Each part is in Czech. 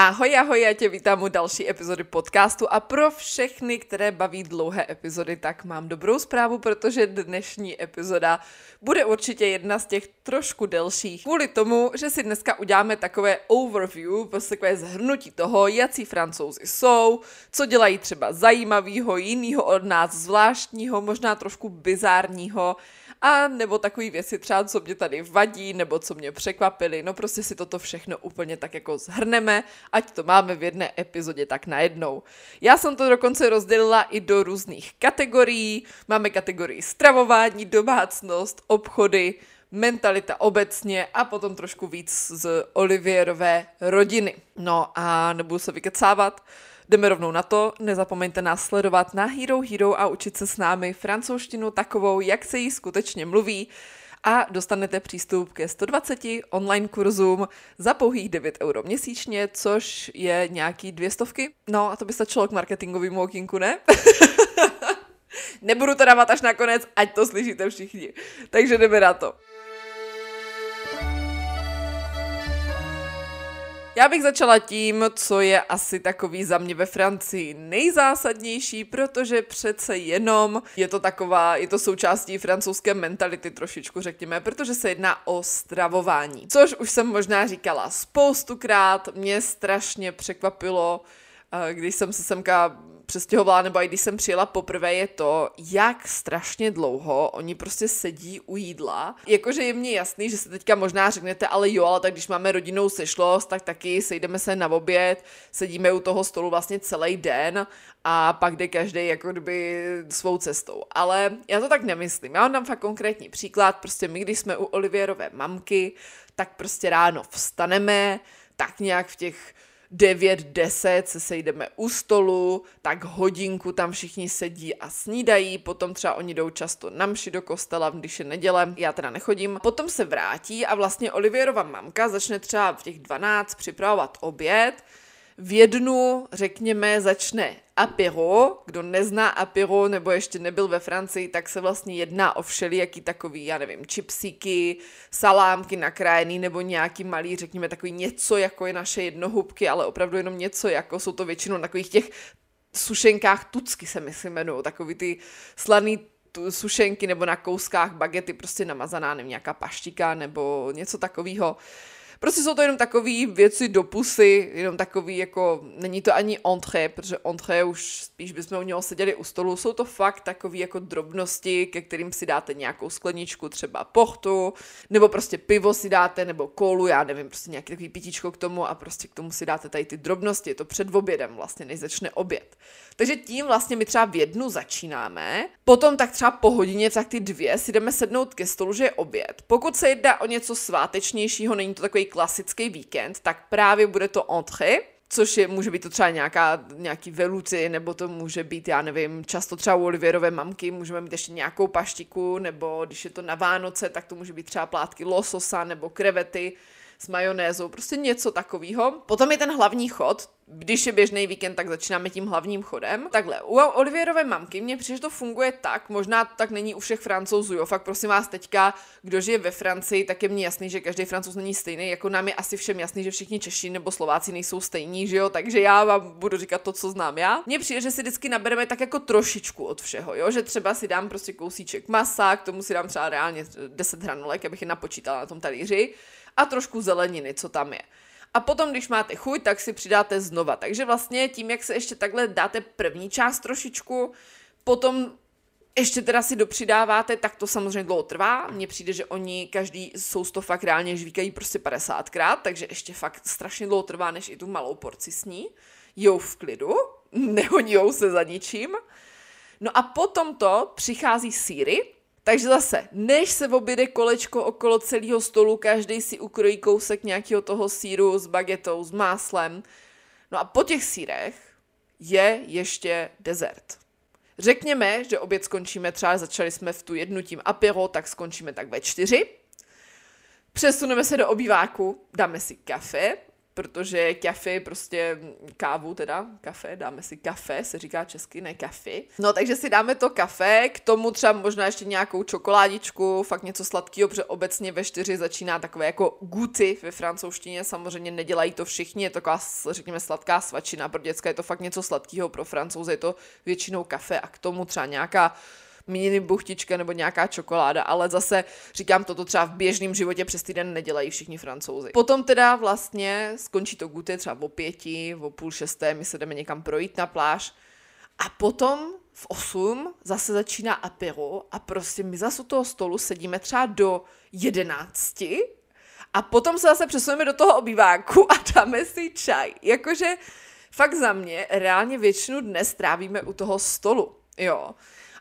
Ahoj, ahoj, já tě vítám u další epizody podcastu a pro všechny, které baví dlouhé epizody, tak mám dobrou zprávu, protože dnešní epizoda bude určitě jedna z těch trošku delších. Kvůli tomu, že si dneska uděláme takové overview, prostě takové zhrnutí toho, jaký francouzi jsou, co dělají třeba zajímavého, jiného od nás, zvláštního, možná trošku bizárního, a nebo takový věci třeba, co mě tady vadí, nebo co mě překvapily, no prostě si toto všechno úplně tak jako zhrneme, ať to máme v jedné epizodě tak najednou. Já jsem to dokonce rozdělila i do různých kategorií, máme kategorii stravování, domácnost, obchody, mentalita obecně a potom trošku víc z Olivierové rodiny. No a nebudu se vykecávat, Jdeme rovnou na to, nezapomeňte nás sledovat na Hero Hero a učit se s námi francouzštinu takovou, jak se jí skutečně mluví a dostanete přístup ke 120 online kurzům za pouhých 9 euro měsíčně, což je nějaký dvě stovky. No a to by stačilo k marketingovému okinku, ne? Nebudu to dávat až nakonec, ať to slyšíte všichni. Takže jdeme na to. Já bych začala tím, co je asi takový za mě ve Francii nejzásadnější, protože přece jenom je to taková, je to součástí francouzské mentality trošičku, řekněme, protože se jedná o stravování. Což už jsem možná říkala spoustukrát, mě strašně překvapilo, když jsem se semka přestěhovala, nebo i když jsem přijela poprvé, je to, jak strašně dlouho oni prostě sedí u jídla. Jakože je mně jasný, že se teďka možná řeknete, ale jo, ale tak když máme rodinnou sešlost, tak taky sejdeme se na oběd, sedíme u toho stolu vlastně celý den a pak jde každý jako kdyby svou cestou. Ale já to tak nemyslím. Já vám dám fakt konkrétní příklad. Prostě my, když jsme u Olivierové mamky, tak prostě ráno vstaneme, tak nějak v těch 9-10 se sejdeme u stolu, tak hodinku tam všichni sedí a snídají, potom třeba oni jdou často na mši do kostela, když je neděle, já teda nechodím. Potom se vrátí a vlastně Olivierova mamka začne třeba v těch 12 připravovat oběd, v jednu, řekněme, začne apero. Kdo nezná apero nebo ještě nebyl ve Francii, tak se vlastně jedná o všelijaký takový, já nevím, čipsíky, salámky nakrájený nebo nějaký malý, řekněme, takový něco, jako je naše jednohubky, ale opravdu jenom něco, jako jsou to většinou takových těch sušenkách tucky se myslím jmenují, takový ty slaný sušenky nebo na kouskách bagety prostě namazaná, nevím, nějaká paštika nebo něco takového. Prostě jsou to jenom takové věci do pusy, jenom takový jako, není to ani entré, protože entré už spíš bychom u něho seděli u stolu, jsou to fakt takové jako drobnosti, ke kterým si dáte nějakou skleničku, třeba portu, nebo prostě pivo si dáte, nebo kolu, já nevím, prostě nějaký takový pitíčko k tomu a prostě k tomu si dáte tady ty drobnosti, je to před obědem vlastně, než začne oběd. Takže tím vlastně my třeba v jednu začínáme, potom tak třeba po hodině, tak ty dvě si jdeme sednout ke stolu, že je oběd. Pokud se jedná o něco svátečnějšího, není to takový klasický víkend, tak právě bude to entrée, což je, může být to třeba nějaká, nějaký veluci, nebo to může být, já nevím, často třeba u Olivierové mamky můžeme mít ještě nějakou paštiku, nebo když je to na Vánoce, tak to může být třeba plátky lososa nebo krevety s majonézou, prostě něco takového. Potom je ten hlavní chod, když je běžný víkend, tak začínáme tím hlavním chodem. Takhle, u Olivierové mamky mně přijde, že to funguje tak, možná to tak není u všech francouzů, jo, fakt prosím vás teďka, kdo žije ve Francii, tak je mně jasný, že každý francouz není stejný, jako nám je asi všem jasný, že všichni Češi nebo Slováci nejsou stejní, že jo, takže já vám budu říkat to, co znám já. Mně přijde, že si vždycky nabereme tak jako trošičku od všeho, jo, že třeba si dám prostě kousíček masa, k tomu si dám třeba reálně 10 hranolek, abych je napočítala na tom talíři a trošku zeleniny, co tam je. A potom, když máte chuť, tak si přidáte znova. Takže vlastně tím, jak se ještě takhle dáte první část trošičku, potom ještě teda si dopřidáváte, tak to samozřejmě dlouho trvá. Mně přijde, že oni každý sousto fakt reálně žvíkají prostě 50krát, takže ještě fakt strašně dlouho trvá, než i tu malou porci sní. Jou v klidu, nehonijou se za ničím. No a potom to přichází síry, takže zase, než se objede kolečko okolo celého stolu, každý si ukrojí kousek nějakého toho síru s bagetou, s máslem. No a po těch sírech je ještě dezert. Řekněme, že oběd skončíme třeba, začali jsme v tu jednu tím apero, tak skončíme tak ve čtyři. Přesuneme se do obýváku, dáme si kafe, protože kafe, prostě kávu teda, kafe, dáme si kafe, se říká česky, ne kafe. No takže si dáme to kafe, k tomu třeba možná ještě nějakou čokoládičku, fakt něco sladkého, protože obecně ve čtyři začíná takové jako guty ve francouzštině, samozřejmě nedělají to všichni, je to taková, řekněme, sladká svačina, pro děcka je to fakt něco sladkého, pro francouze je to většinou kafe a k tomu třeba nějaká mini buchtička nebo nějaká čokoláda, ale zase říkám, toto třeba v běžném životě přes týden nedělají všichni francouzi. Potom teda vlastně skončí to guty třeba o pěti, o půl šesté, my se jdeme někam projít na pláž a potom v 8 zase začíná apero a prostě my zase u toho stolu sedíme třeba do 11 a potom se zase přesuneme do toho obýváku a dáme si čaj. Jakože fakt za mě reálně většinu dne strávíme u toho stolu. Jo.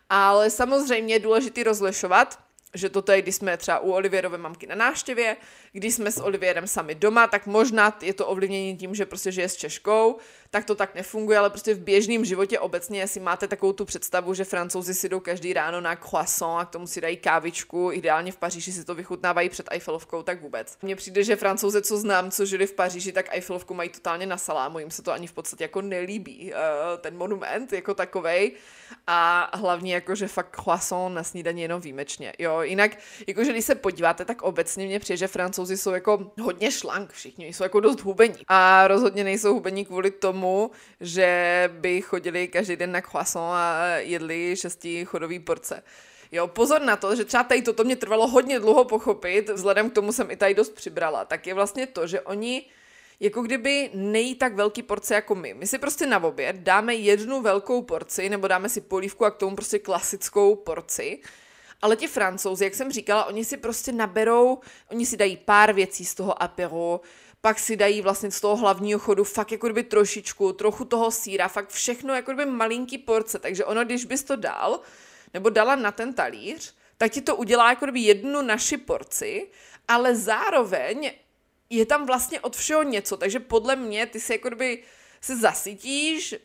Ale samozřejmě je důležité rozlišovat, že toto je, když jsme třeba u Olivierové mamky na návštěvě, když jsme s Olivierem sami doma, tak možná je to ovlivnění tím, že prostě žije s Češkou, tak to tak nefunguje, ale prostě v běžném životě obecně, jestli máte takovou tu představu, že francouzi si jdou každý ráno na croissant a k tomu si dají kávičku, ideálně v Paříži si to vychutnávají před Eiffelovkou, tak vůbec. Mně přijde, že francouzi, co znám, co žili v Paříži, tak Eiffelovku mají totálně na salámu, jim se to ani v podstatě jako nelíbí, uh, ten monument jako takovej a hlavně jako, že fakt croissant na snídaní jenom výjimečně, jo, jinak, jakože když se podíváte, tak obecně mě přijde, že francouzi jsou jako hodně šlank, všichni jsou jako dost hubení a rozhodně nejsou hubení kvůli tomu, že by chodili každý den na croissant a jedli šesti chodový porce. Jo, pozor na to, že třeba tady toto mě trvalo hodně dlouho pochopit, vzhledem k tomu jsem i tady dost přibrala, tak je vlastně to, že oni jako kdyby nejí tak velký porce jako my. My si prostě na oběd dáme jednu velkou porci, nebo dáme si polívku a k tomu prostě klasickou porci. Ale ti francouzi, jak jsem říkala, oni si prostě naberou, oni si dají pár věcí z toho apero, pak si dají vlastně z toho hlavního chodu fakt jako kdyby trošičku, trochu toho síra, fakt všechno jako kdyby malinký porce, takže ono, když bys to dal, nebo dala na ten talíř, tak ti to udělá jako kdyby jednu naši porci, ale zároveň je tam vlastně od všeho něco, takže podle mě ty si jako kdyby se zasytíš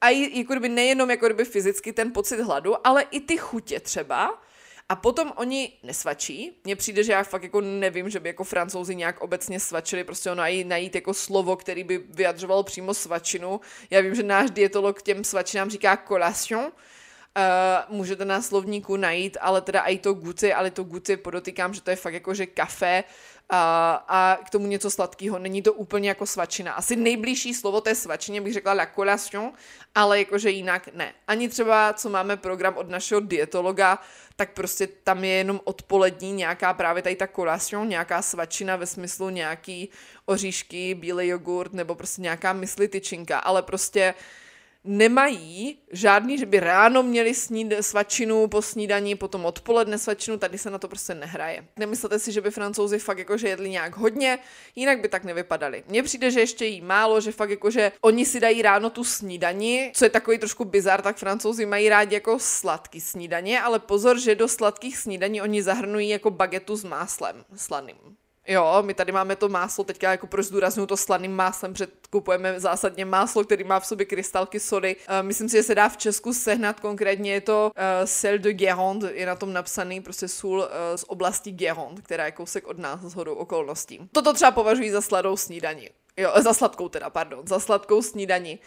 a jako kdyby nejenom jako kdyby fyzicky ten pocit hladu, ale i ty chutě třeba, a potom oni nesvačí. Mně přijde, že já fakt jako nevím, že by jako francouzi nějak obecně svačili, prostě ono najít, najít jako slovo, který by vyjadřovalo přímo svačinu. Já vím, že náš dietolog těm svačinám říká collation, Uh, můžete na slovníku najít, ale teda i to guty, ale to guty podotýkám, že to je fakt jako, že kafe a, a k tomu něco sladkého. Není to úplně jako svačina. Asi nejbližší slovo té svačině bych řekla la collation, ale jakože jinak ne. Ani třeba, co máme program od našeho dietologa, tak prostě tam je jenom odpolední nějaká právě tady ta collation, nějaká svačina ve smyslu nějaký oříšky, bílý jogurt nebo prostě nějaká mysli tyčinka, ale prostě uh, nemají žádný, že by ráno měli sníd, svačinu po snídaní, potom odpoledne svačinu, tady se na to prostě nehraje. Nemyslete si, že by francouzi fakt jakože jedli nějak hodně, jinak by tak nevypadali. Mně přijde, že ještě jí málo, že fakt jakože oni si dají ráno tu snídani, co je takový trošku bizar, tak francouzi mají rádi jako sladký snídaně, ale pozor, že do sladkých snídaní oni zahrnují jako bagetu s máslem slaným. Jo, my tady máme to máslo, teďka jako proč zdůraznuju to slaným máslem, předkupujeme zásadně máslo, který má v sobě krystalky sody. Uh, myslím si, že se dá v Česku sehnat, konkrétně je to uh, sel de Guérande, je na tom napsaný prostě sůl uh, z oblasti Guérande, která je kousek od nás z hodou okolností. Toto třeba považuji za sladou snídaní. Jo, za sladkou teda, pardon, za sladkou snídaní.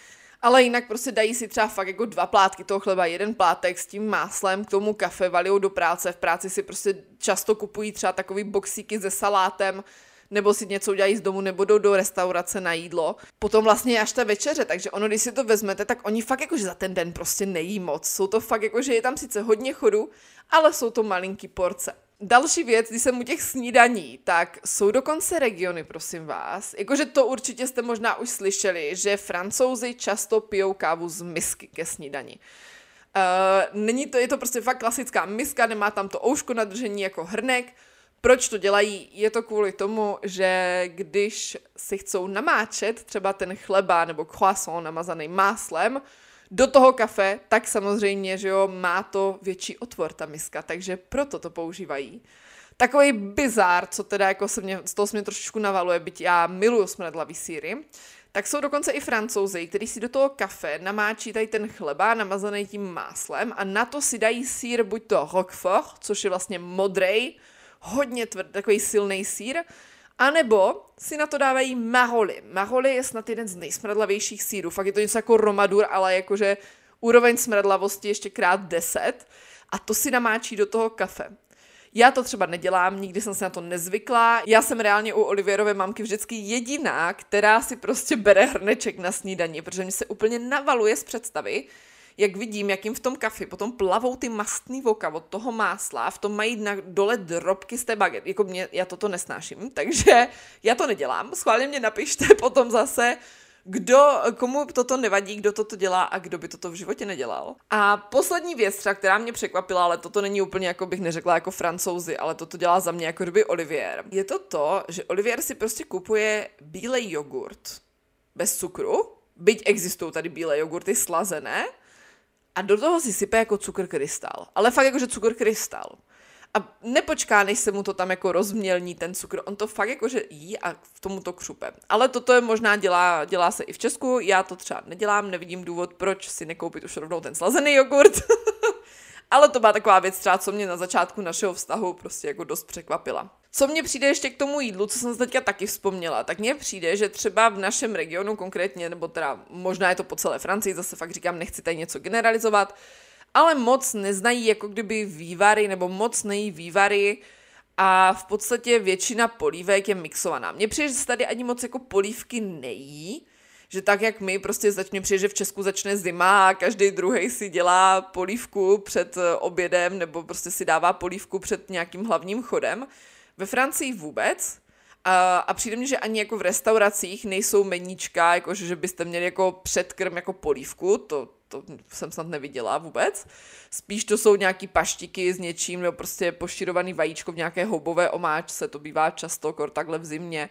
Ale jinak prostě dají si třeba fakt jako dva plátky toho chleba, jeden plátek s tím máslem, k tomu kafe, valijou do práce, v práci si prostě často kupují třeba takový boxíky se salátem, nebo si něco udělají z domu, nebo jdou do restaurace na jídlo. Potom vlastně až ta večeře, takže ono, když si to vezmete, tak oni fakt jakože za ten den prostě nejí moc. Jsou to fakt jako, že je tam sice hodně chodu, ale jsou to malinký porce. Další věc, když jsem u těch snídaní, tak jsou dokonce regiony, prosím vás. Jakože to určitě jste možná už slyšeli, že francouzi často pijou kávu z misky ke snídaní. Uh, není to, je to prostě fakt klasická miska, nemá tam to ouško na držení jako hrnek. Proč to dělají? Je to kvůli tomu, že když si chcou namáčet třeba ten chleba nebo croissant namazaný máslem, do toho kafe, tak samozřejmě, že jo, má to větší otvor ta miska, takže proto to používají. Takový bizár, co teda jako se mě, z toho se mě trošičku navaluje, byť já miluju smradlavý síry, tak jsou dokonce i francouzi, kteří si do toho kafe namáčí tady ten chleba namazaný tím máslem a na to si dají sír buď to Roquefort, což je vlastně modrej, hodně tvrdý, takový silný sír, A nebo si na to dávají maroli. Maroli je snad jeden z nejsmradlavějších sírů. Fakt je to něco jako romadur, ale jakože úroveň smradlavosti ještě krát 10. A to si namáčí do toho kafe. Já to třeba nedělám, nikdy jsem se na to nezvykla. Já jsem reálně u Olivierové mamky vždycky jediná, která si prostě bere hrneček na snídaní, protože mi se úplně navaluje z představy, jak vidím, jak jim v tom kafi potom plavou ty mastný voka od toho másla, v tom mají na dole drobky z té baget. Jako mě, já toto nesnáším, takže já to nedělám. Schválně mě napište potom zase, kdo, komu toto nevadí, kdo toto dělá a kdo by toto v životě nedělal. A poslední věc, třeba, která mě překvapila, ale toto není úplně, jako bych neřekla, jako francouzi, ale toto dělá za mě jako kdyby Olivier. Je to to, že Olivier si prostě kupuje bílej jogurt bez cukru, byť existují tady bílé jogurty slazené, a do toho si sype jako cukr krystal. Ale fakt jakože cukr krystal. A nepočká, než se mu to tam jako rozmělní ten cukr. On to fakt jakože jí a v tomu to křupe. Ale toto je možná dělá, dělá se i v Česku. Já to třeba nedělám, nevidím důvod, proč si nekoupit už rovnou ten slazený jogurt. Ale to byla taková věc třeba, co mě na začátku našeho vztahu prostě jako dost překvapila. Co mně přijde ještě k tomu jídlu, co jsem se teďka taky vzpomněla, tak mně přijde, že třeba v našem regionu konkrétně, nebo teda možná je to po celé Francii, zase fakt říkám, nechci tady něco generalizovat, ale moc neznají jako kdyby vývary, nebo moc nejí vývary a v podstatě většina polívek je mixovaná. Mně přijde, že se tady ani moc jako polívky nejí, že tak, jak my, prostě začne přijde, že v Česku začne zima a každý druhý si dělá polívku před eh, obědem nebo prostě si dává polívku před nějakým hlavním chodem. Ve Francii vůbec. A, a přijde mi, že ani jako v restauracích nejsou meníčka, jako že, že byste měli jako předkrm jako polívku, to, to jsem snad neviděla vůbec. Spíš to jsou nějaký paštiky s něčím, nebo prostě poširovaný vajíčko v nějaké houbové omáčce, to bývá často, kor takhle v zimě.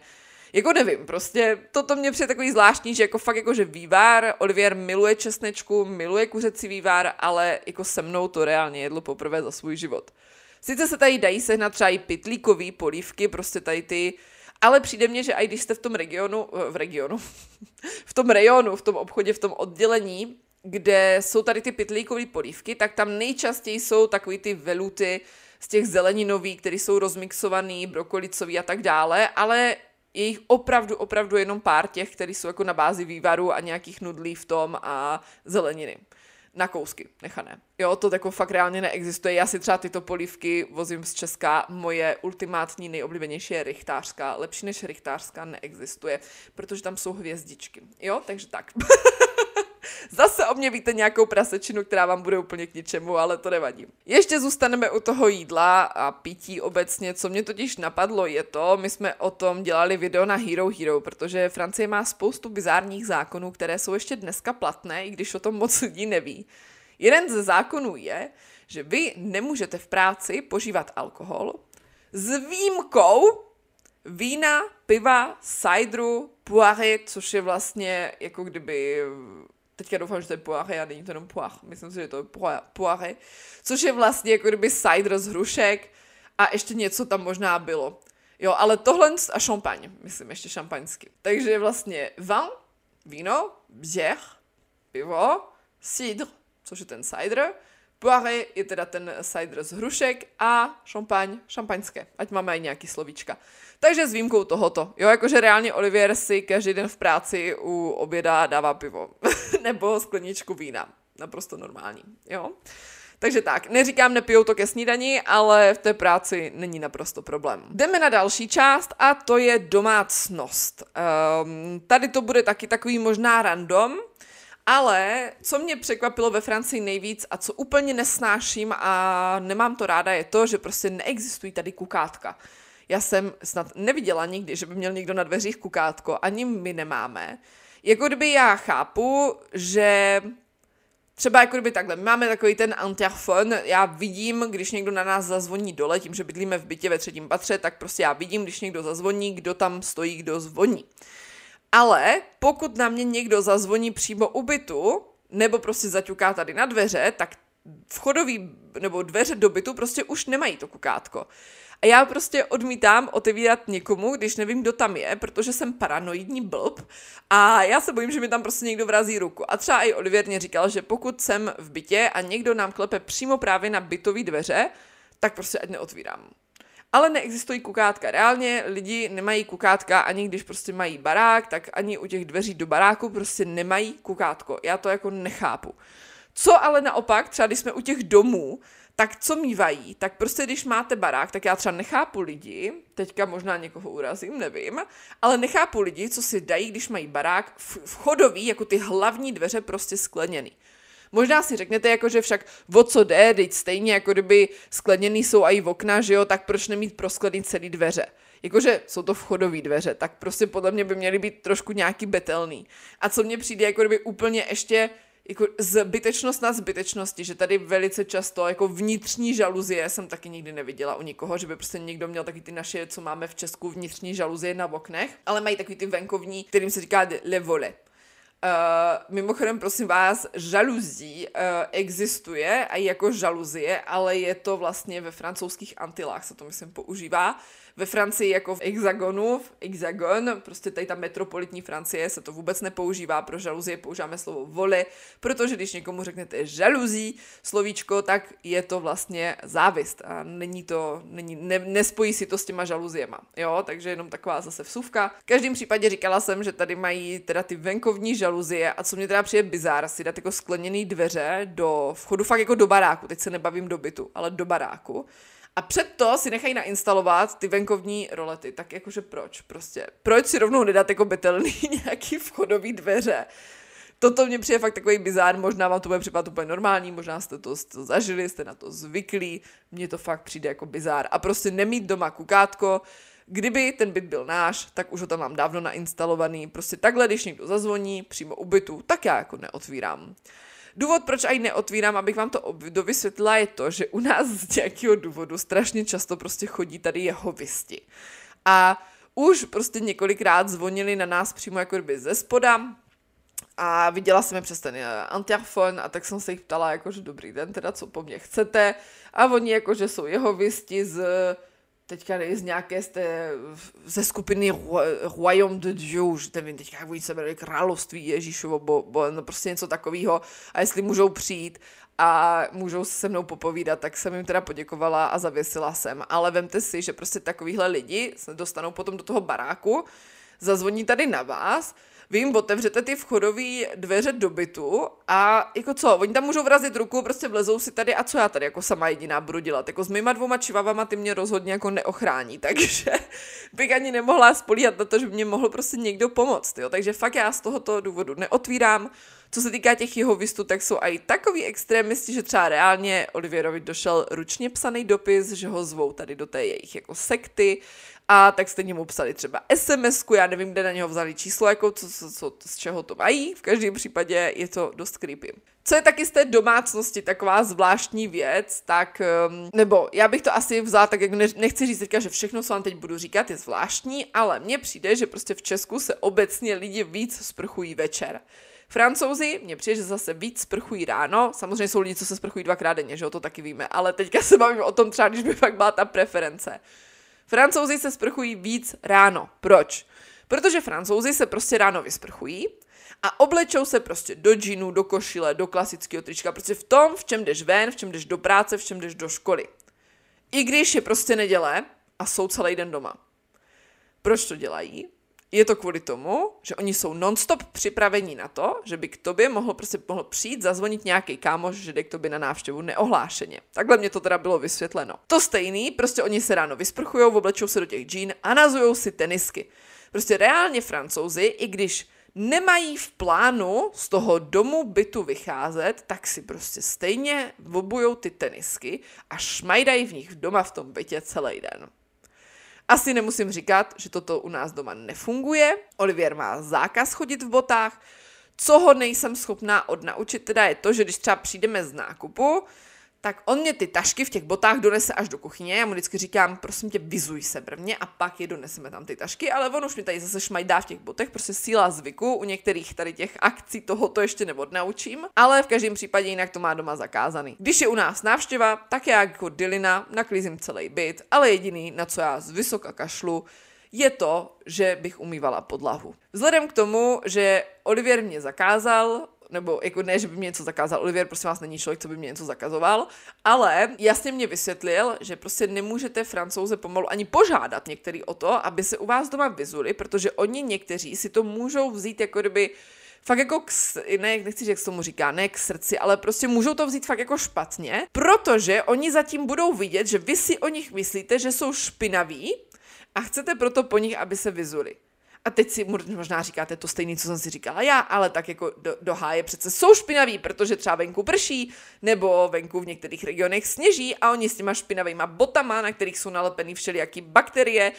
Jako nevím, prostě toto mě přijde takový zvláštní, že jako fakt jako, že vývar, Olivier miluje česnečku, miluje kuřecí vývar, ale jako se mnou to reálně jedlo poprvé za svůj život. Sice se tady dají sehnat třeba i pitlíkový polívky, prostě tady ty, ale přijde mně, že i když jste v tom regionu, v regionu, v tom rejonu, v tom obchodě, v tom oddělení, kde jsou tady ty pitlíkové polívky, tak tam nejčastěji jsou takový ty veluty z těch zeleninových, které jsou rozmixovaný, brokolicový a tak dále, ale je jich opravdu, opravdu jenom pár těch, které jsou jako na bázi vývaru a nějakých nudlí v tom a zeleniny na kousky nechané. Jo, to jako fakt reálně neexistuje. Já si třeba tyto polívky vozím z Česka. Moje ultimátní nejoblíbenější je richtářská. Lepší než richtářská neexistuje, protože tam jsou hvězdičky. Jo, takže tak. Zase o mě víte nějakou prasečinu, která vám bude úplně k ničemu, ale to nevadí. Ještě zůstaneme u toho jídla a pití obecně. Co mě totiž napadlo je to, my jsme o tom dělali video na Hero Hero, protože Francie má spoustu bizárních zákonů, které jsou ještě dneska platné, i když o tom moc lidí neví. Jeden ze zákonů je, že vy nemůžete v práci požívat alkohol s výjimkou vína, piva, cideru, poire, což je vlastně jako kdyby teďka doufám, že to je poire a není to jenom poire, myslím si, že to je poire, což je vlastně jako kdyby cider z hrušek a ještě něco tam možná bylo. Jo, ale tohle a šampaň, myslím, ještě šampaňsky. Takže vlastně vin, víno, bière, pivo, cidre, což je ten cider, Poire je teda ten cider z hrušek a šampaň, šampaňské, ať máme i nějaký slovíčka. Takže s výjimkou tohoto. Jo, jakože reálně Olivier si každý den v práci u oběda dává pivo. Nebo skleničku vína. Naprosto normální, jo. Takže tak, neříkám, nepijou to ke snídani, ale v té práci není naprosto problém. Jdeme na další část a to je domácnost. Um, tady to bude taky takový možná random, ale co mě překvapilo ve Francii nejvíc a co úplně nesnáším a nemám to ráda je to, že prostě neexistují tady kukátka. Já jsem snad neviděla nikdy, že by měl někdo na dveřích kukátko, ani my nemáme. Jako kdyby já chápu, že třeba jako kdyby takhle, my máme takový ten interfon, já vidím, když někdo na nás zazvoní dole, tím, že bydlíme v bytě ve třetím patře, tak prostě já vidím, když někdo zazvoní, kdo tam stojí, kdo zvoní. Ale pokud na mě někdo zazvoní přímo u bytu, nebo prostě zaťuká tady na dveře, tak vchodový nebo dveře do bytu prostě už nemají to kukátko. A já prostě odmítám otevírat někomu, když nevím, kdo tam je, protože jsem paranoidní blb a já se bojím, že mi tam prostě někdo vrazí ruku. A třeba i Olivier mě říkal, že pokud jsem v bytě a někdo nám klepe přímo právě na bytové dveře, tak prostě ať neotvírám. Ale neexistují kukátka. Reálně lidi nemají kukátka ani když prostě mají barák, tak ani u těch dveří do baráku prostě nemají kukátko. Já to jako nechápu. Co ale naopak, třeba když jsme u těch domů, tak co mývají? Tak prostě když máte barák, tak já třeba nechápu lidi, teďka možná někoho urazím, nevím, ale nechápu lidi, co si dají, když mají barák vchodový, jako ty hlavní dveře prostě skleněný. Možná si řeknete, jako, že však o co jde, teď stejně jako kdyby skleněný jsou i okna, že jo, tak proč nemít prosklený celý dveře? Jakože jsou to vchodové dveře, tak prostě podle mě by měly být trošku nějaký betelný. A co mně přijde, jako kdyby úplně ještě jako zbytečnost na zbytečnosti, že tady velice často jako vnitřní žaluzie jsem taky nikdy neviděla u nikoho, že by prostě někdo měl taky ty naše, co máme v Česku, vnitřní žaluzie na oknech, ale mají takový ty venkovní, kterým se říká le vole. Uh, mimochodem, prosím vás, žaluzí uh, existuje a jako žaluzie, ale je to vlastně ve francouzských Antilách se to myslím používá ve Francii jako v Hexagonu, v Hexagon, prostě tady ta metropolitní Francie se to vůbec nepoužívá, pro žaluzie používáme slovo vole, protože když někomu řeknete žaluzí slovíčko, tak je to vlastně závist a není to, není, ne, nespojí si to s těma žaluziema, jo, takže jenom taková zase vsuvka. V každém případě říkala jsem, že tady mají teda ty venkovní žaluzie a co mě teda přijde bizár, si dát jako skleněný dveře do vchodu fakt jako do baráku, teď se nebavím do bytu, ale do baráku a před to si nechají nainstalovat ty venkovní rolety. Tak jakože proč? Prostě. Proč si rovnou nedat jako betelný nějaký vchodový dveře? Toto mě přijde fakt takový bizár, možná vám to bude připadat úplně normální, možná jste to, to zažili, jste na to zvyklí, mně to fakt přijde jako bizár. A prostě nemít doma kukátko, kdyby ten byt byl náš, tak už ho tam mám dávno nainstalovaný. Prostě takhle, když někdo zazvoní přímo u bytu, tak já jako neotvírám. Důvod, proč aj neotvírám, abych vám to dovysvětlila, je to, že u nás z nějakého důvodu strašně často prostě chodí tady jeho visti. A už prostě několikrát zvonili na nás přímo jako kdyby ze spoda, a viděla jsem je přes ten eh, antiafon a tak jsem se jich ptala, jakože dobrý den, teda co po mně chcete. A oni jakože jsou jeho visti z teďka z nějaké z té, ze skupiny Royaume de Dieu, už nevím teďka, jak oni se jmenují, království Ježíšovo, bo, bo no prostě něco takového. A jestli můžou přijít a můžou se mnou popovídat, tak jsem jim teda poděkovala a zavěsila jsem. Ale vemte si, že prostě takovýhle lidi se dostanou potom do toho baráku, zazvoní tady na vás, vy jim otevřete ty vchodové dveře do bytu a jako co, oni tam můžou vrazit ruku, prostě vlezou si tady a co já tady jako sama jediná budu dělat. Jako s mýma dvouma čivavama ty mě rozhodně jako neochrání, takže bych ani nemohla spolíhat na to, že by mě mohl prostě někdo pomoct, jo. Takže fakt já z tohoto důvodu neotvírám. Co se týká těch jeho vystů, tak jsou i takový extrémisti, že třeba reálně Olivierovi došel ručně psaný dopis, že ho zvou tady do té jejich jako sekty a tak stejně mu psali třeba sms já nevím, kde na něho vzali číslo, jako co, co, co, z čeho to mají, v každém případě je to dost creepy. Co je taky z té domácnosti taková zvláštní věc, tak, um, nebo já bych to asi vzala tak, jak nechci říct teďka, že všechno, co vám teď budu říkat, je zvláštní, ale mně přijde, že prostě v Česku se obecně lidi víc sprchují večer. Francouzi, mně přijde, že zase víc sprchují ráno. Samozřejmě jsou lidi, co se sprchují dvakrát denně, že jo, to taky víme, ale teďka se bavím o tom třeba, když by fakt byla ta preference. Francouzi se sprchují víc ráno. Proč? Protože francouzi se prostě ráno vysprchují a oblečou se prostě do džinu, do košile, do klasického trička, prostě v tom, v čem jdeš ven, v čem jdeš do práce, v čem jdeš do školy. I když je prostě neděle a jsou celý den doma. Proč to dělají? Je to kvůli tomu, že oni jsou nonstop připravení na to, že by k tobě mohl, prostě mohl přijít, zazvonit nějaký kámoš, že jde k tobě na návštěvu neohlášeně. Takhle mě to teda bylo vysvětleno. To stejný, prostě oni se ráno vysprchují, oblečou se do těch džín a nazujou si tenisky. Prostě reálně francouzi, i když nemají v plánu z toho domu bytu vycházet, tak si prostě stejně obujou ty tenisky a šmajdají v nich doma v tom bytě celý den. Asi nemusím říkat, že toto u nás doma nefunguje. Olivier má zákaz chodit v botách. Co ho nejsem schopná odnaučit, teda je to, že když třeba přijdeme z nákupu, tak on mě ty tašky v těch botách donese až do kuchyně. Já mu vždycky říkám, prosím tě, vizuj se prvně a pak je doneseme tam ty tašky, ale on už mi tady zase šmajdá v těch botech, prostě síla zvyku. U některých tady těch akcí toho to ještě neodnaučím, ale v každém případě jinak to má doma zakázaný. Když je u nás návštěva, tak já jako Dilina naklízím celý byt, ale jediný, na co já z vysoka kašlu, je to, že bych umývala podlahu. Vzhledem k tomu, že Olivier mě zakázal nebo jako ne, že by mě něco zakázal. Olivier, prosím vás, není člověk, co by mě něco zakazoval, ale jasně mě vysvětlil, že prostě nemůžete francouze pomalu ani požádat některý o to, aby se u vás doma vyzuli, protože oni někteří si to můžou vzít jako kdyby fakt jako k, ne, nechci říct, jak se tomu říká, ne k srdci, ale prostě můžou to vzít fakt jako špatně, protože oni zatím budou vidět, že vy si o nich myslíte, že jsou špinaví a chcete proto po nich, aby se vyzuli. A teď si možná říkáte to stejné, co jsem si říkala já, ale tak jako do, do háje přece jsou špinaví, protože třeba venku prší, nebo venku v některých regionech sněží a oni s těma špinavýma botama, na kterých jsou nalepený všelijaký bakterie,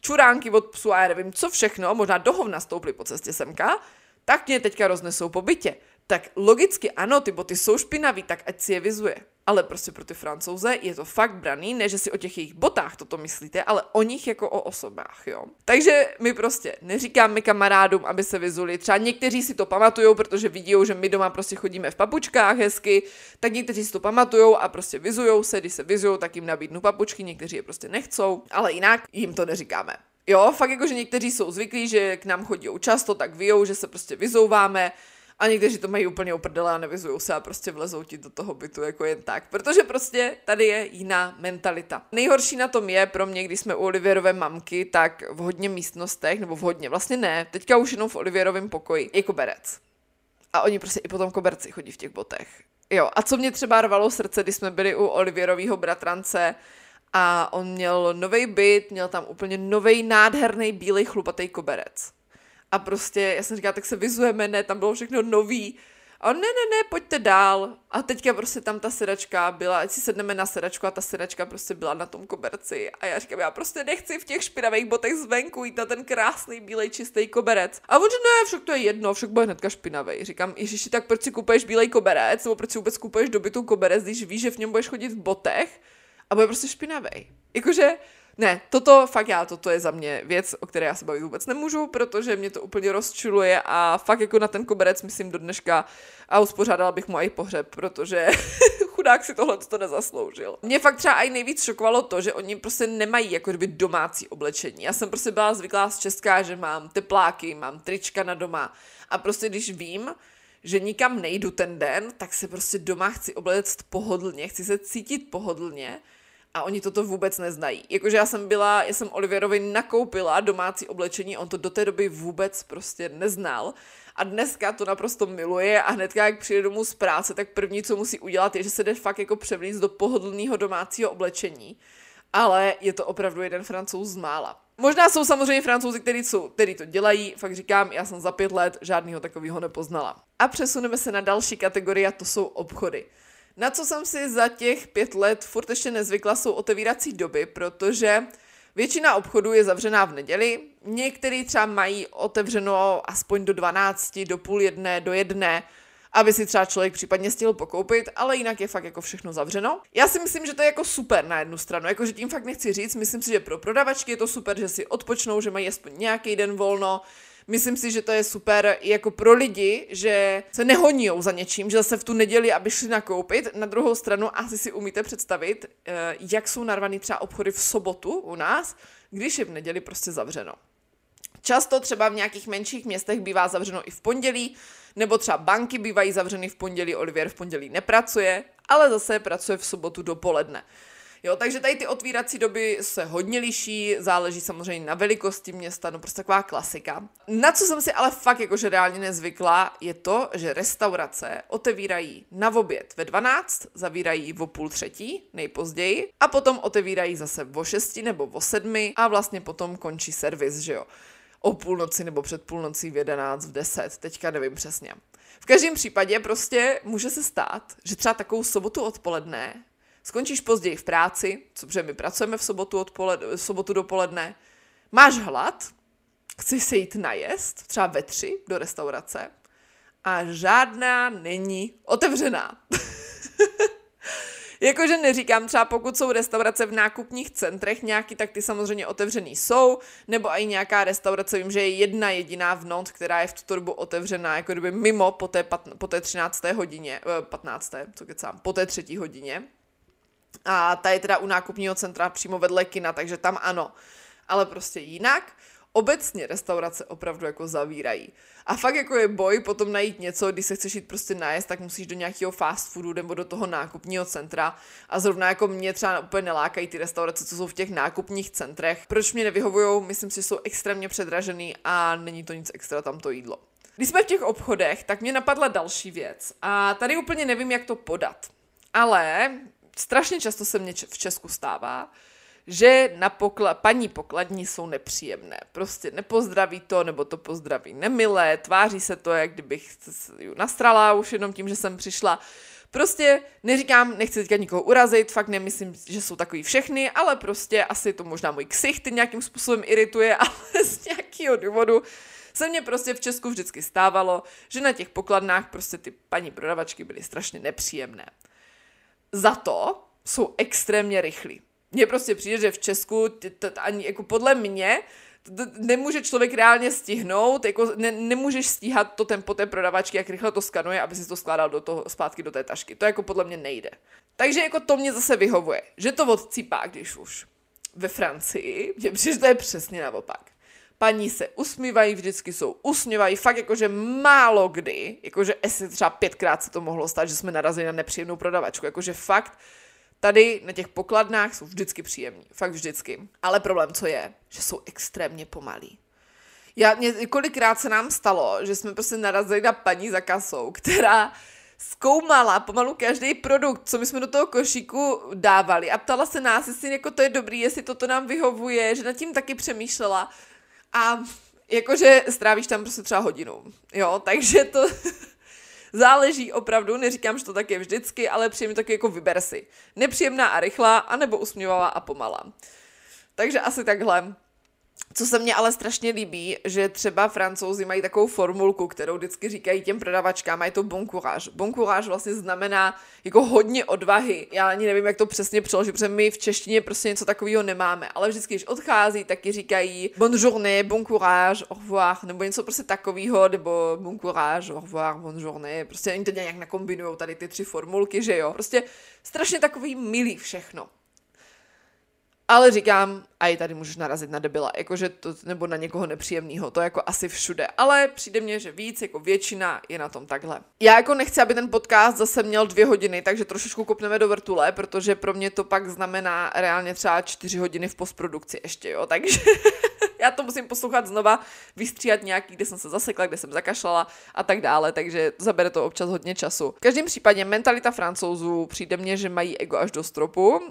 čuránky od psu a já nevím co všechno, možná do hovna stouply po cestě semka, tak mě teďka roznesou po bytě. Tak logicky ano, ty boty jsou špinavý, tak ať si je vyzuje. Ale prostě pro ty francouze je to fakt braný, ne že si o těch jejich botách toto myslíte, ale o nich jako o osobách, jo. Takže my prostě neříkáme kamarádům, aby se vyzuli. Třeba někteří si to pamatujou, protože vidí, že my doma prostě chodíme v papučkách hezky, tak někteří si to pamatujou a prostě vyzujou se, když se vyzujou, tak jim nabídnu papučky, někteří je prostě nechcou, ale jinak jim to neříkáme. Jo, fakt jako, že někteří jsou zvyklí, že k nám chodí často, tak vyjou, že se prostě vyzouváme a někteří to mají úplně uprdele a nevyzují se a prostě vlezou ti do toho bytu jako jen tak. Protože prostě tady je jiná mentalita. Nejhorší na tom je pro mě, když jsme u Olivierové mamky, tak v hodně místnostech, nebo v hodně, vlastně ne, teďka už jenom v Olivierovém pokoji, je koberec. A oni prostě i po tom koberci chodí v těch botech. Jo, a co mě třeba rvalo srdce, když jsme byli u Olivierového bratrance, a on měl nový byt, měl tam úplně nový nádherný bílej chlupatý koberec. A prostě, já jsem říkala, tak se vyzujeme, ne, tam bylo všechno nový. A on, ne, ne, ne, pojďte dál. A teďka prostě tam ta sedačka byla, ať si sedneme na sedačku a ta sedačka prostě byla na tom koberci. A já říkám, já prostě nechci v těch špinavých botech zvenku jít na ten krásný bílej čistý koberec. A on, že ne, však to je jedno, však bude hnedka špinavý. Říkám, ježiši, tak proč si kupuješ bílej koberec, nebo proč si vůbec kupuješ do bytu koberec, když víš, že v něm budeš chodit v botech? a bude prostě špinavý. Jakože, ne, toto fakt já, toto je za mě věc, o které já se bavit vůbec nemůžu, protože mě to úplně rozčiluje a fakt jako na ten koberec myslím do dneška a uspořádala bych mu i pohřeb, protože chudák si tohle to nezasloužil. Mě fakt třeba i nejvíc šokovalo to, že oni prostě nemají jako kdyby domácí oblečení. Já jsem prostě byla zvyklá z Česká, že mám tepláky, mám trička na doma a prostě když vím, že nikam nejdu ten den, tak se prostě doma chci obléct pohodlně, chci se cítit pohodlně a oni toto vůbec neznají. Jakože já jsem byla, já jsem Oliverovi nakoupila domácí oblečení, on to do té doby vůbec prostě neznal. A dneska to naprosto miluje a hnedka, jak přijde domů z práce, tak první, co musí udělat, je, že se jde fakt jako převlíct do pohodlného domácího oblečení. Ale je to opravdu jeden francouz z mála. Možná jsou samozřejmě francouzi, kteří, jsou, kteří to dělají, fakt říkám, já jsem za pět let žádného takového nepoznala. A přesuneme se na další kategorii a to jsou obchody. Na co jsem si za těch pět let furt ještě nezvykla, jsou otevírací doby, protože většina obchodů je zavřená v neděli, některý třeba mají otevřeno aspoň do 12, do půl jedné, do jedné, aby si třeba člověk případně stihl pokoupit, ale jinak je fakt jako všechno zavřeno. Já si myslím, že to je jako super na jednu stranu, jakože tím fakt nechci říct, myslím si, že pro prodavačky je to super, že si odpočnou, že mají aspoň nějaký den volno, Myslím si, že to je super jako pro lidi, že se nehoníjou za něčím, že zase v tu neděli, aby šli nakoupit. Na druhou stranu asi si umíte představit, eh, jak jsou narvaný třeba obchody v sobotu u nás, když je v neděli prostě zavřeno. Často třeba v nějakých menších městech bývá zavřeno i v pondělí, nebo třeba banky bývají zavřeny v pondělí, Olivier v pondělí nepracuje, ale zase pracuje v sobotu dopoledne. Jo, takže tady ty otvírací doby se hodně liší, záleží samozřejmě na velikosti města, no prostě taková klasika. Na co jsem si ale fakt jakože reálně nezvykla, je to, že restaurace otevírají na oběd ve 12, zavírají o půl třetí, nejpozději, a potom otevírají zase o 6 nebo o 7 a vlastně potom končí servis, že jo o půlnoci nebo před půlnocí v 11, v 10, teďka nevím přesně. V každém případě prostě může se stát, že třeba takovou sobotu odpoledne skončíš později v práci, co protože my pracujeme v sobotu, odpoled, v sobotu dopoledne, máš hlad, chceš se jít najest, třeba ve tři do restaurace a žádná není otevřená. Jakože neříkám, třeba pokud jsou restaurace v nákupních centrech nějaký, tak ty samozřejmě otevřený jsou, nebo i nějaká restaurace, vím, že je jedna jediná v noc, která je v tuto dobu otevřená, jako kdyby mimo po té, po té 13. hodině, 15. Eh, co kecám, po té třetí hodině. A ta je teda u nákupního centra přímo vedle kina, takže tam ano. Ale prostě jinak, obecně restaurace opravdu jako zavírají. A fakt jako je boj potom najít něco, když se chceš jít prostě najíst, tak musíš do nějakého fast foodu nebo do toho nákupního centra. A zrovna jako mě třeba úplně nelákají ty restaurace, co jsou v těch nákupních centrech. Proč mě nevyhovují? Myslím si, že jsou extrémně předražený a není to nic extra tam to jídlo. Když jsme v těch obchodech, tak mě napadla další věc. A tady úplně nevím, jak to podat. Ale strašně často se mně v Česku stává, že na pokla- paní pokladní jsou nepříjemné. Prostě nepozdraví to, nebo to pozdraví nemilé, tváří se to, jak kdybych ju nastrala už jenom tím, že jsem přišla. Prostě neříkám, nechci teďka nikoho urazit, fakt nemyslím, že jsou takový všechny, ale prostě asi to možná můj ksicht nějakým způsobem irituje, ale z nějakého důvodu se mně prostě v Česku vždycky stávalo, že na těch pokladnách prostě ty paní prodavačky byly strašně nepříjemné. Za to jsou extrémně rychlí. Mně prostě přijde, že v Česku ani jako podle mě nemůže člověk reálně stihnout, jako ne, nemůžeš stíhat to tempo té prodavačky, jak rychle to skanuje, aby si to skládal do toho, zpátky do té tašky. To jako podle mě nejde. Takže jako to mě zase vyhovuje, že to odcípá, když už. Ve Francii, mě přijde, že to je přesně naopak. Paní se usmívají, vždycky jsou usměvají, fakt jakože málo kdy, jakože asi třeba pětkrát se to mohlo stát, že jsme narazili na nepříjemnou prodavačku, jakože fakt Tady na těch pokladnách jsou vždycky příjemní, fakt vždycky. Ale problém, co je, že jsou extrémně pomalí. Já, několikrát se nám stalo, že jsme prostě narazili na paní za kasou, která zkoumala pomalu každý produkt, co my jsme do toho košíku dávali a ptala se nás, jestli jako to je dobrý, jestli toto nám vyhovuje, že nad tím taky přemýšlela a jakože strávíš tam prostě třeba hodinu, jo, takže to Záleží opravdu, neříkám, že to tak je vždycky, ale přijde taky jako vyber si. Nepříjemná a rychlá, anebo usměvavá a pomalá. Takže asi takhle. Co se mně ale strašně líbí, že třeba francouzi mají takovou formulku, kterou vždycky říkají těm prodavačkám, a je to bon courage. Bon courage vlastně znamená jako hodně odvahy. Já ani nevím, jak to přesně přeložit, protože my v češtině prostě něco takového nemáme. Ale vždycky, když odchází, taky říkají bon journée, bon courage, au revoir, nebo něco prostě takového, nebo bon courage, au revoir, bon journée. Prostě oni to nějak nakombinují tady ty tři formulky, že jo. Prostě strašně takový milý všechno. Ale říkám, a i tady můžeš narazit na debila, jakože to, nebo na někoho nepříjemného, to jako asi všude. Ale přijde mně, že víc, jako většina je na tom takhle. Já jako nechci, aby ten podcast zase měl dvě hodiny, takže trošičku kopneme do vrtule, protože pro mě to pak znamená reálně třeba čtyři hodiny v postprodukci ještě, jo, takže já to musím poslouchat znova, vystříhat nějaký, kde jsem se zasekla, kde jsem zakašlala a tak dále, takže zabere to občas hodně času. V každém případě mentalita francouzů přijde mně, že mají ego až do stropu. Uh,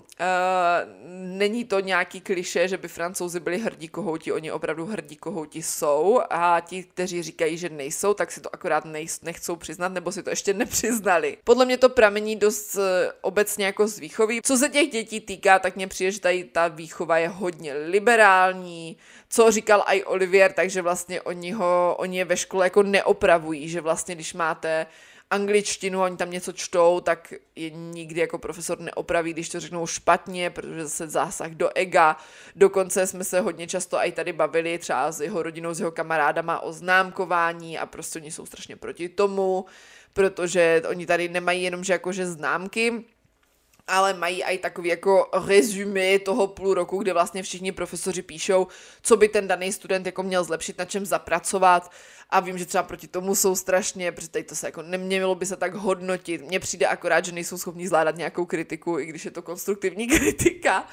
není to nějaký kliše, že by francouzi byli hrdí kohouti, oni opravdu hrdí kohouti jsou a ti, kteří říkají, že nejsou, tak si to akorát nechcou přiznat nebo si to ještě nepřiznali. Podle mě to pramení dost uh, obecně jako z výchovy. Co se těch dětí týká, tak mě přijde, že tady ta výchova je hodně liberální, co říkal i Olivier, takže vlastně oni, ho, oni je ve škole jako neopravují, že vlastně když máte angličtinu, oni tam něco čtou, tak je nikdy jako profesor neopraví, když to řeknou špatně, protože zase zásah do ega. Dokonce jsme se hodně často i tady bavili třeba s jeho rodinou, s jeho kamarádama o známkování a prostě oni jsou strašně proti tomu, protože oni tady nemají jenom že jakože známky, ale mají i takový jako rezumy toho půl roku, kde vlastně všichni profesoři píšou, co by ten daný student jako měl zlepšit, na čem zapracovat a vím, že třeba proti tomu jsou strašně, protože tady to se jako nemělo by se tak hodnotit. Mně přijde akorát, že nejsou schopni zvládat nějakou kritiku, i když je to konstruktivní kritika.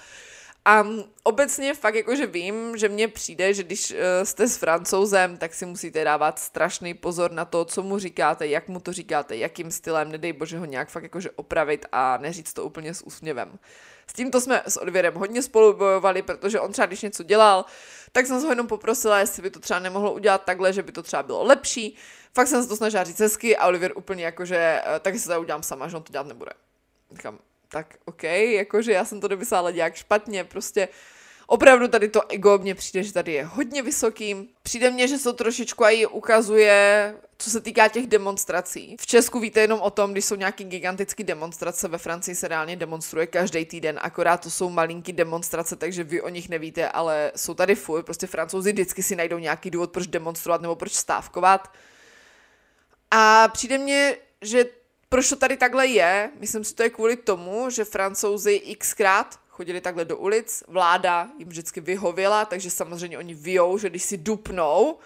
A obecně fakt jakože vím, že mně přijde, že když uh, jste s francouzem, tak si musíte dávat strašný pozor na to, co mu říkáte, jak mu to říkáte, jakým stylem, nedej bože ho nějak fakt jakože opravit a neříct to úplně s úsměvem. S tímto jsme s Oliverem hodně spolu bojovali, protože on třeba když něco dělal, tak jsem se ho jenom poprosila, jestli by to třeba nemohlo udělat takhle, že by to třeba bylo lepší. Fakt jsem se to snažila říct hezky a Oliver úplně jakože, eh, tak se to udělám sama, že on to dělat nebude. Říkám, tak OK, jakože já jsem to domyslela nějak špatně, prostě opravdu tady to ego mně přijde, že tady je hodně vysoký. Přijde mně, že se to trošičku i ukazuje, co se týká těch demonstrací. V Česku víte jenom o tom, když jsou nějaký gigantické demonstrace, ve Francii se reálně demonstruje každý týden, akorát to jsou malinký demonstrace, takže vy o nich nevíte, ale jsou tady fuj, prostě francouzi vždycky si najdou nějaký důvod, proč demonstrovat nebo proč stávkovat. A přijde mně, že proč to tady takhle je? Myslím si, to je kvůli tomu, že francouzi xkrát chodili takhle do ulic, vláda jim vždycky vyhověla, takže samozřejmě oni vyjou, že když si dupnou,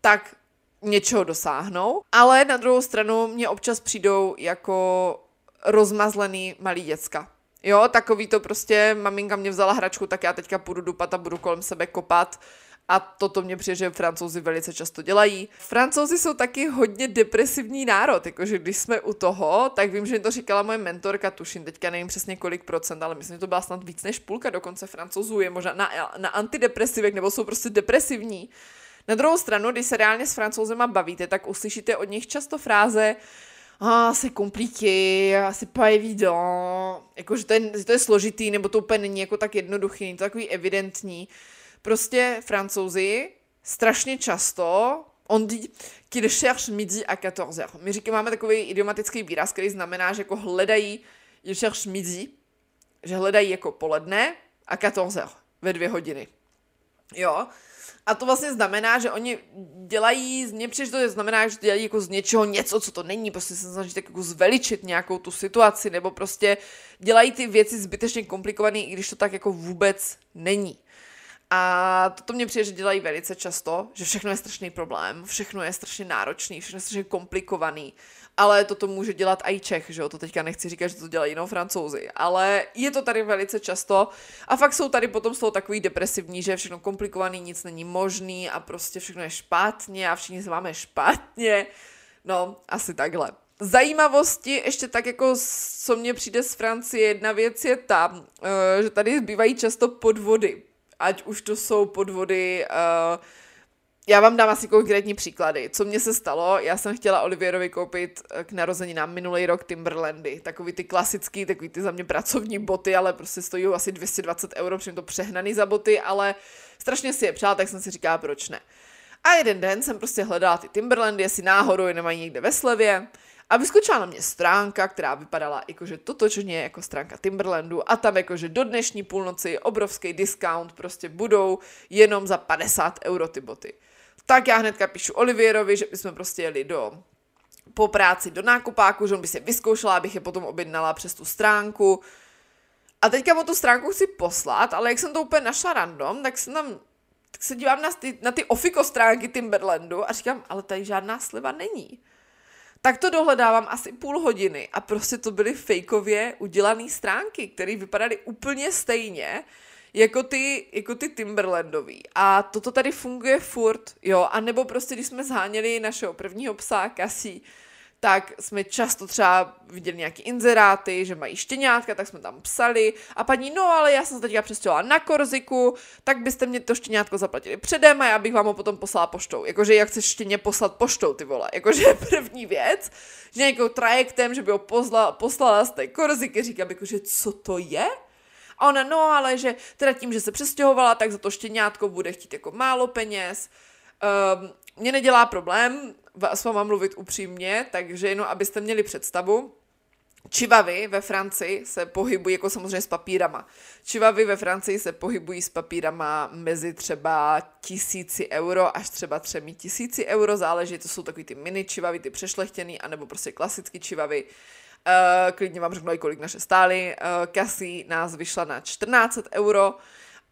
tak něčeho dosáhnou, ale na druhou stranu mě občas přijdou jako rozmazlený malý děcka. Jo, takový to prostě, maminka mě vzala hračku, tak já teďka půjdu dupat a budu kolem sebe kopat. A toto mě přijde, že francouzi velice často dělají. Francouzi jsou taky hodně depresivní národ, jakože když jsme u toho, tak vím, že to říkala moje mentorka, tuším, teďka nevím přesně kolik procent, ale myslím, že to byla snad víc než půlka dokonce francouzů je možná na, na antidepresivek, nebo jsou prostě depresivní. Na druhou stranu, když se reálně s francouzema bavíte, tak uslyšíte od nich často fráze, ah, c'est compliqué, c'est pas évident, jakože to je, to je složitý, nebo to úplně není jako tak jednoduchý, není to takový evidentní. Prostě francouzi strašně často on dit qu'il cherche midi à 14h. My říkáme, máme takový idiomatický výraz, který znamená, že jako hledají, il cherche midi, že hledají jako poledne a 14h, ve dvě hodiny. Jo, a to vlastně znamená, že oni dělají, mně přijde, to znamená, že dělají jako z něčeho něco, co to není, prostě se snaží tak jako zveličit nějakou tu situaci, nebo prostě dělají ty věci zbytečně komplikované, i když to tak jako vůbec není. A toto mě přijde, že dělají velice často, že všechno je strašný problém, všechno je strašně náročný, všechno je strašně komplikovaný. Ale toto může dělat i Čech, že jo, to teďka nechci říkat, že to dělají jenom francouzi, ale je to tady velice často. A fakt jsou tady potom z toho takový depresivní, že je všechno komplikovaný, nic není možný a prostě všechno je špatně a všichni se máme špatně, no, asi takhle. Zajímavosti, ještě tak jako, co mně přijde z Francie, jedna věc je ta, eh, že tady bývají často podvody. Ať už to jsou podvody uh, já vám dám asi konkrétní příklady. Co mně se stalo, já jsem chtěla Olivierovi koupit eh, k narozeninám minulý rok Timberlandy. Takový ty klasický, takový ty za mě pracovní boty, ale prostě stojí asi 220 euro, protože to přehnaný za boty, ale strašně si je přál, tak jsem si říkala, proč ne. A jeden den jsem prostě hledala ty Timberlandy, jestli náhodou je nemají někde ve slevě. A vyskočila na mě stránka, která vypadala jakože totočně jako stránka Timberlandu a tam jakože do dnešní půlnoci obrovský discount prostě budou jenom za 50 euro ty boty. Tak já hnedka píšu Olivierovi, že bychom prostě jeli do po práci do nákupáku, že on by si vyzkoušela, abych je potom objednala přes tu stránku. A teďka mu tu stránku chci poslat, ale jak jsem to úplně našla random, tak jsem tam tak se dívám na ty, na ty ofiko stránky Timberlandu a říkám, ale tady žádná sliva není. Tak to dohledávám asi půl hodiny a prostě to byly fejkově udělané stránky, které vypadaly úplně stejně jako ty, jako ty Timberlandový. A toto tady funguje furt, jo, a nebo prostě, když jsme zháněli našeho prvního psa, Kasí, tak jsme často třeba viděli nějaké inzeráty, že mají štěňátka, tak jsme tam psali a paní, no ale já jsem se teďka přestěhovala na Korziku, tak byste mě to štěňátko zaplatili předem a já bych vám ho potom poslala poštou. Jakože jak chceš štěně poslat poštou, ty vole. Jakože první věc, že nějakou trajektem, že by ho pozla, poslala z té Korziky, říkám, jakože co to je? A ona, no ale že teda tím, že se přestěhovala, tak za to štěňátko bude chtít jako málo peněz. Um, mě nedělá problém s váma mluvit upřímně, takže jenom abyste měli představu, Čivavy ve Francii se pohybují jako samozřejmě s papírama. Čivavy ve Francii se pohybují s papírama mezi třeba tisíci euro až třeba třemi tisíci euro, záleží, to jsou takový ty mini čivavy, ty přešlechtěný, anebo prostě klasický čivavy. Uh, klidně vám řeknu kolik naše stály. Uh, Cassie nás vyšla na 14 euro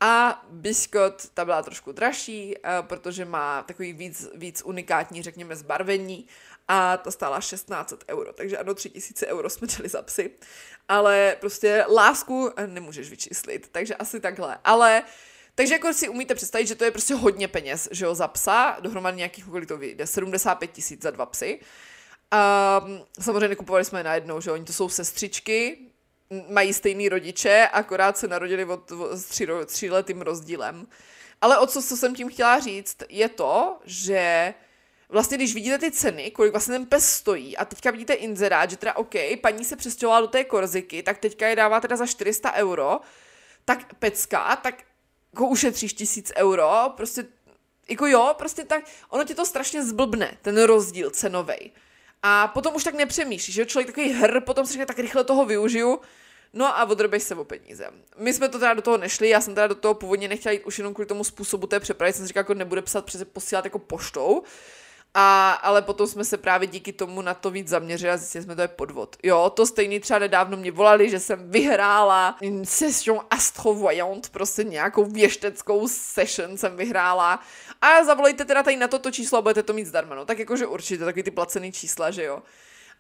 a Biscot, ta byla trošku dražší, uh, protože má takový víc, víc unikátní, řekněme, zbarvení a ta stála 16 euro, takže ano, 3000 euro jsme dali za psy, ale prostě lásku nemůžeš vyčíslit, takže asi takhle, ale takže jako si umíte představit, že to je prostě hodně peněz, že jo, za psa, dohromady nějakých, kolik to vyjde, 75 tisíc za dva psy, a samozřejmě nekupovali jsme najednou, že oni to jsou sestřičky, mají stejný rodiče, akorát se narodili od, s tři, tříletým rozdílem. Ale o co, co jsem tím chtěla říct, je to, že vlastně když vidíte ty ceny, kolik vlastně ten pes stojí a teďka vidíte inzerát, že teda OK, paní se přestěhovala do té korziky, tak teďka je dává teda za 400 euro, tak pecka, tak jako ušetříš tisíc euro, prostě jako jo, prostě tak, ono ti to strašně zblbne, ten rozdíl cenovej. A potom už tak nepřemýšlíš, že člověk takový hr, potom si říká, tak rychle toho využiju, No a odrbeš se o peníze. My jsme to teda do toho nešli, já jsem teda do toho původně nechtěla jít už jenom kvůli tomu způsobu té přepravy, jsem si říkala, jako nebude psat přes posílat jako poštou, A, ale potom jsme se právě díky tomu na to víc zaměřili a zjistili jsme, to je podvod. Jo, to stejný třeba nedávno mě volali, že jsem vyhrála session astrovoyant, prostě nějakou věšteckou session jsem vyhrála. A zavolejte teda tady na toto číslo a budete to mít zdarma. No tak jakože určitě, takový ty placený čísla, že jo.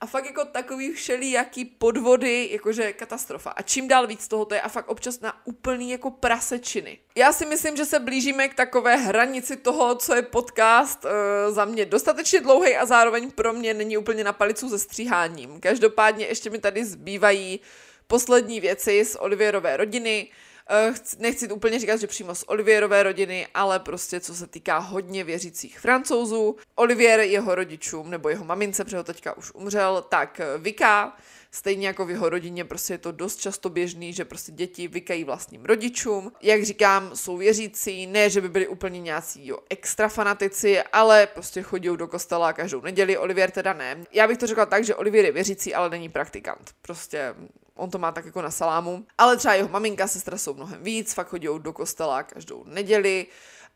A fakt jako takový všelijaký podvody, jakože katastrofa. A čím dál víc toho to je a fakt občas na úplný jako prasečiny. Já si myslím, že se blížíme k takové hranici toho, co je podcast uh, za mě dostatečně dlouhý a zároveň pro mě není úplně na palicu se stříháním. Každopádně ještě mi tady zbývají poslední věci z Olivierové rodiny. Eh, nechci úplně říkat, že přímo z Olivierové rodiny, ale prostě co se týká hodně věřících francouzů. Olivier jeho rodičům, nebo jeho mamince, protože ho teďka už umřel, tak eh, vyká. Stejně jako v jeho rodině prostě je to dost často běžný, že prostě děti vykají vlastním rodičům. Jak říkám, jsou věřící, ne, že by byli úplně nějací jo, extra fanatici, ale prostě chodí do kostela každou neděli. Olivier teda ne. Já bych to řekla tak, že Olivier je věřící, ale není praktikant. Prostě on to má tak jako na salámu. Ale třeba jeho maminka, sestra jsou mnohem víc, fakt chodí do kostela každou neděli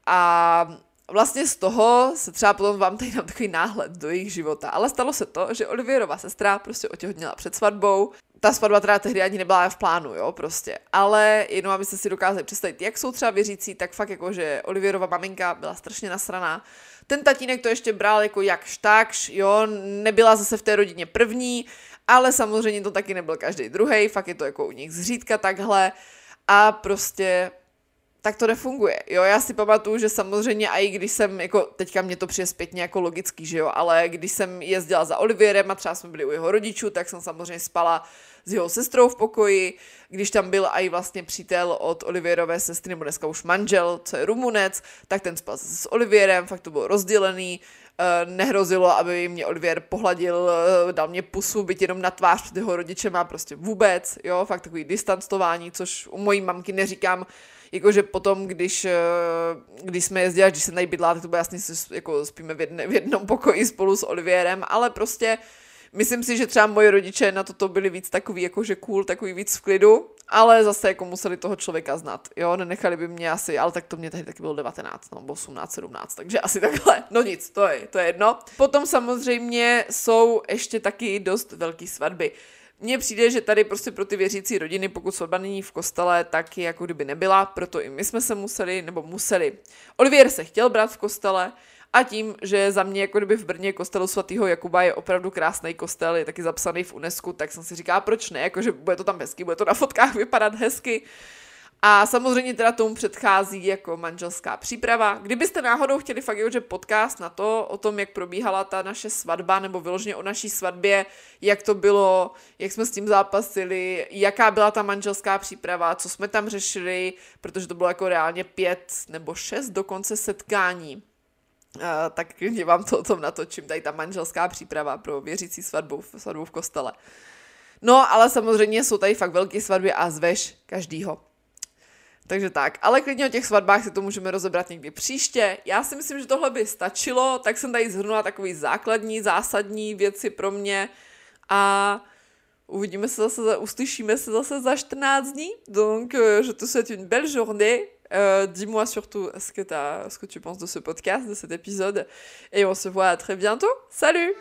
a vlastně z toho se třeba potom vám tady dám takový náhled do jejich života. Ale stalo se to, že Olivierova sestra prostě otěhotněla před svatbou. Ta svatba teda tehdy ani nebyla v plánu, jo, prostě. Ale jenom abyste si dokázali představit, jak jsou třeba věřící, tak fakt jako, že Olivierova maminka byla strašně nasraná. Ten tatínek to ještě bral jako jakž takž, jo, nebyla zase v té rodině první, ale samozřejmě to taky nebyl každý druhý, fakt je to jako u nich zřídka takhle a prostě tak to nefunguje. Jo, já si pamatuju, že samozřejmě i když jsem, jako teďka mě to přijde zpětně jako logický, že jo, ale když jsem jezdila za Olivierem a třeba jsme byli u jeho rodičů, tak jsem samozřejmě spala s jeho sestrou v pokoji, když tam byl i vlastně přítel od Olivierové sestry, nebo dneska už manžel, co je Rumunec, tak ten spal s Olivierem, fakt to bylo rozdělený, Eh, nehrozilo, aby mě Olivier pohladil, eh, dal mě pusu, byť jenom na tvář před jeho rodiče má prostě vůbec, jo, fakt takový distancování, což u mojí mamky neříkám, jakože potom, když, eh, když jsme jezdili, když jsem tady bydla, tak to bylo jasně, jako spíme v, jedne, v jednom pokoji spolu s Olivierem, ale prostě myslím si, že třeba moje rodiče na toto byli víc takový, jakože cool, takový víc v klidu, ale zase jako museli toho člověka znát, jo, nenechali by mě asi, ale tak to mě tehdy taky bylo 19, no, 18, 17, takže asi takhle, no nic, to je, to je jedno. Potom samozřejmě jsou ještě taky dost velký svatby. Mně přijde, že tady prostě pro ty věřící rodiny, pokud svatba není v kostele, tak jako kdyby nebyla, proto i my jsme se museli, nebo museli. Olivier se chtěl brát v kostele, a tím, že za mě jako kdyby v Brně kostelu svatého Jakuba je opravdu krásný kostel, je taky zapsaný v UNESCO, tak jsem si říkala, proč ne, jakože bude to tam hezky, bude to na fotkách vypadat hezky. A samozřejmě teda tomu předchází jako manželská příprava. Kdybyste náhodou chtěli fakt že podcast na to, o tom, jak probíhala ta naše svatba, nebo vyloženě o naší svatbě, jak to bylo, jak jsme s tím zápasili, jaká byla ta manželská příprava, co jsme tam řešili, protože to bylo jako reálně pět nebo šest dokonce setkání Uh, tak klidně vám to o tom natočím, tady ta manželská příprava pro věřící svatbu, svatbu v kostele. No, ale samozřejmě jsou tady fakt velké svatby a zveš každýho. Takže tak, ale klidně o těch svatbách si to můžeme rozebrat někdy příště. Já si myslím, že tohle by stačilo, tak jsem tady zhrnula takový základní, zásadní věci pro mě a uvidíme se zase, uslyšíme se zase za 14 dní. Donc, euh, je te souhaite une belle journée Euh, dis-moi surtout ce que, as, ce que tu penses de ce podcast, de cet épisode. Et on se voit très bientôt. Salut